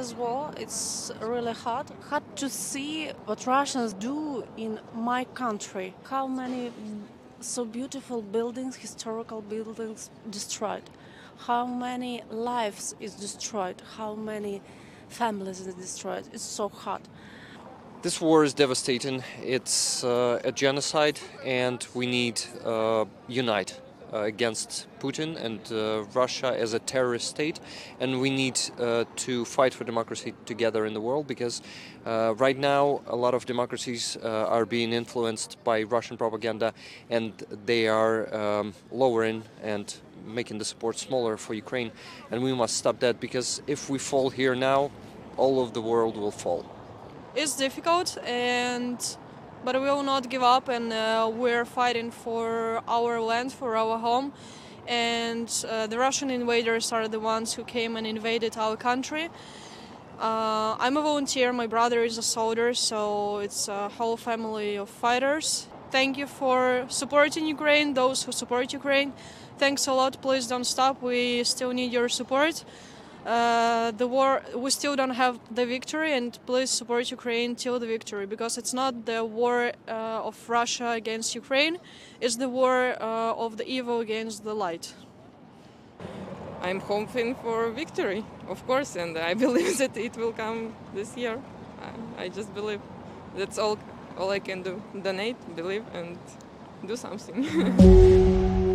Russia's war. It's really hard. Hard to see what Russians do in my country. How many so beautiful buildings, historical buildings destroyed. How many lives is destroyed. How many families is destroyed. It's so hard. This war is devastating. It's uh, a genocide, and we need uh, unite against Putin and uh, Russia as a terrorist state, and we need uh, to fight for democracy together in the world because uh, right now a lot of democracies are being influenced by Russian propaganda, and they are um, lowering and making the support smaller for Ukraine, and we must stop that because if we fall here now, all of the world will fall. It's difficult, and but we will not give up, and uh, we're fighting for our land, for our home. And uh, the Russian invaders are the ones who came and invaded our country. Uh, I'm a volunteer, my brother is a soldier, so it's a whole family of fighters. Thank you for supporting Ukraine, those who support Ukraine. Thanks a lot, please don't stop, we still need your support. Uh, the war we still don't have the victory and please support ukraine till the victory because it's not the war uh, of russia against ukraine. It's the war uh, of the evil against the light. I'm hoping for victory of course and i believe that it will come this year. I, I just believe that's all all i can do. Donate believe and do something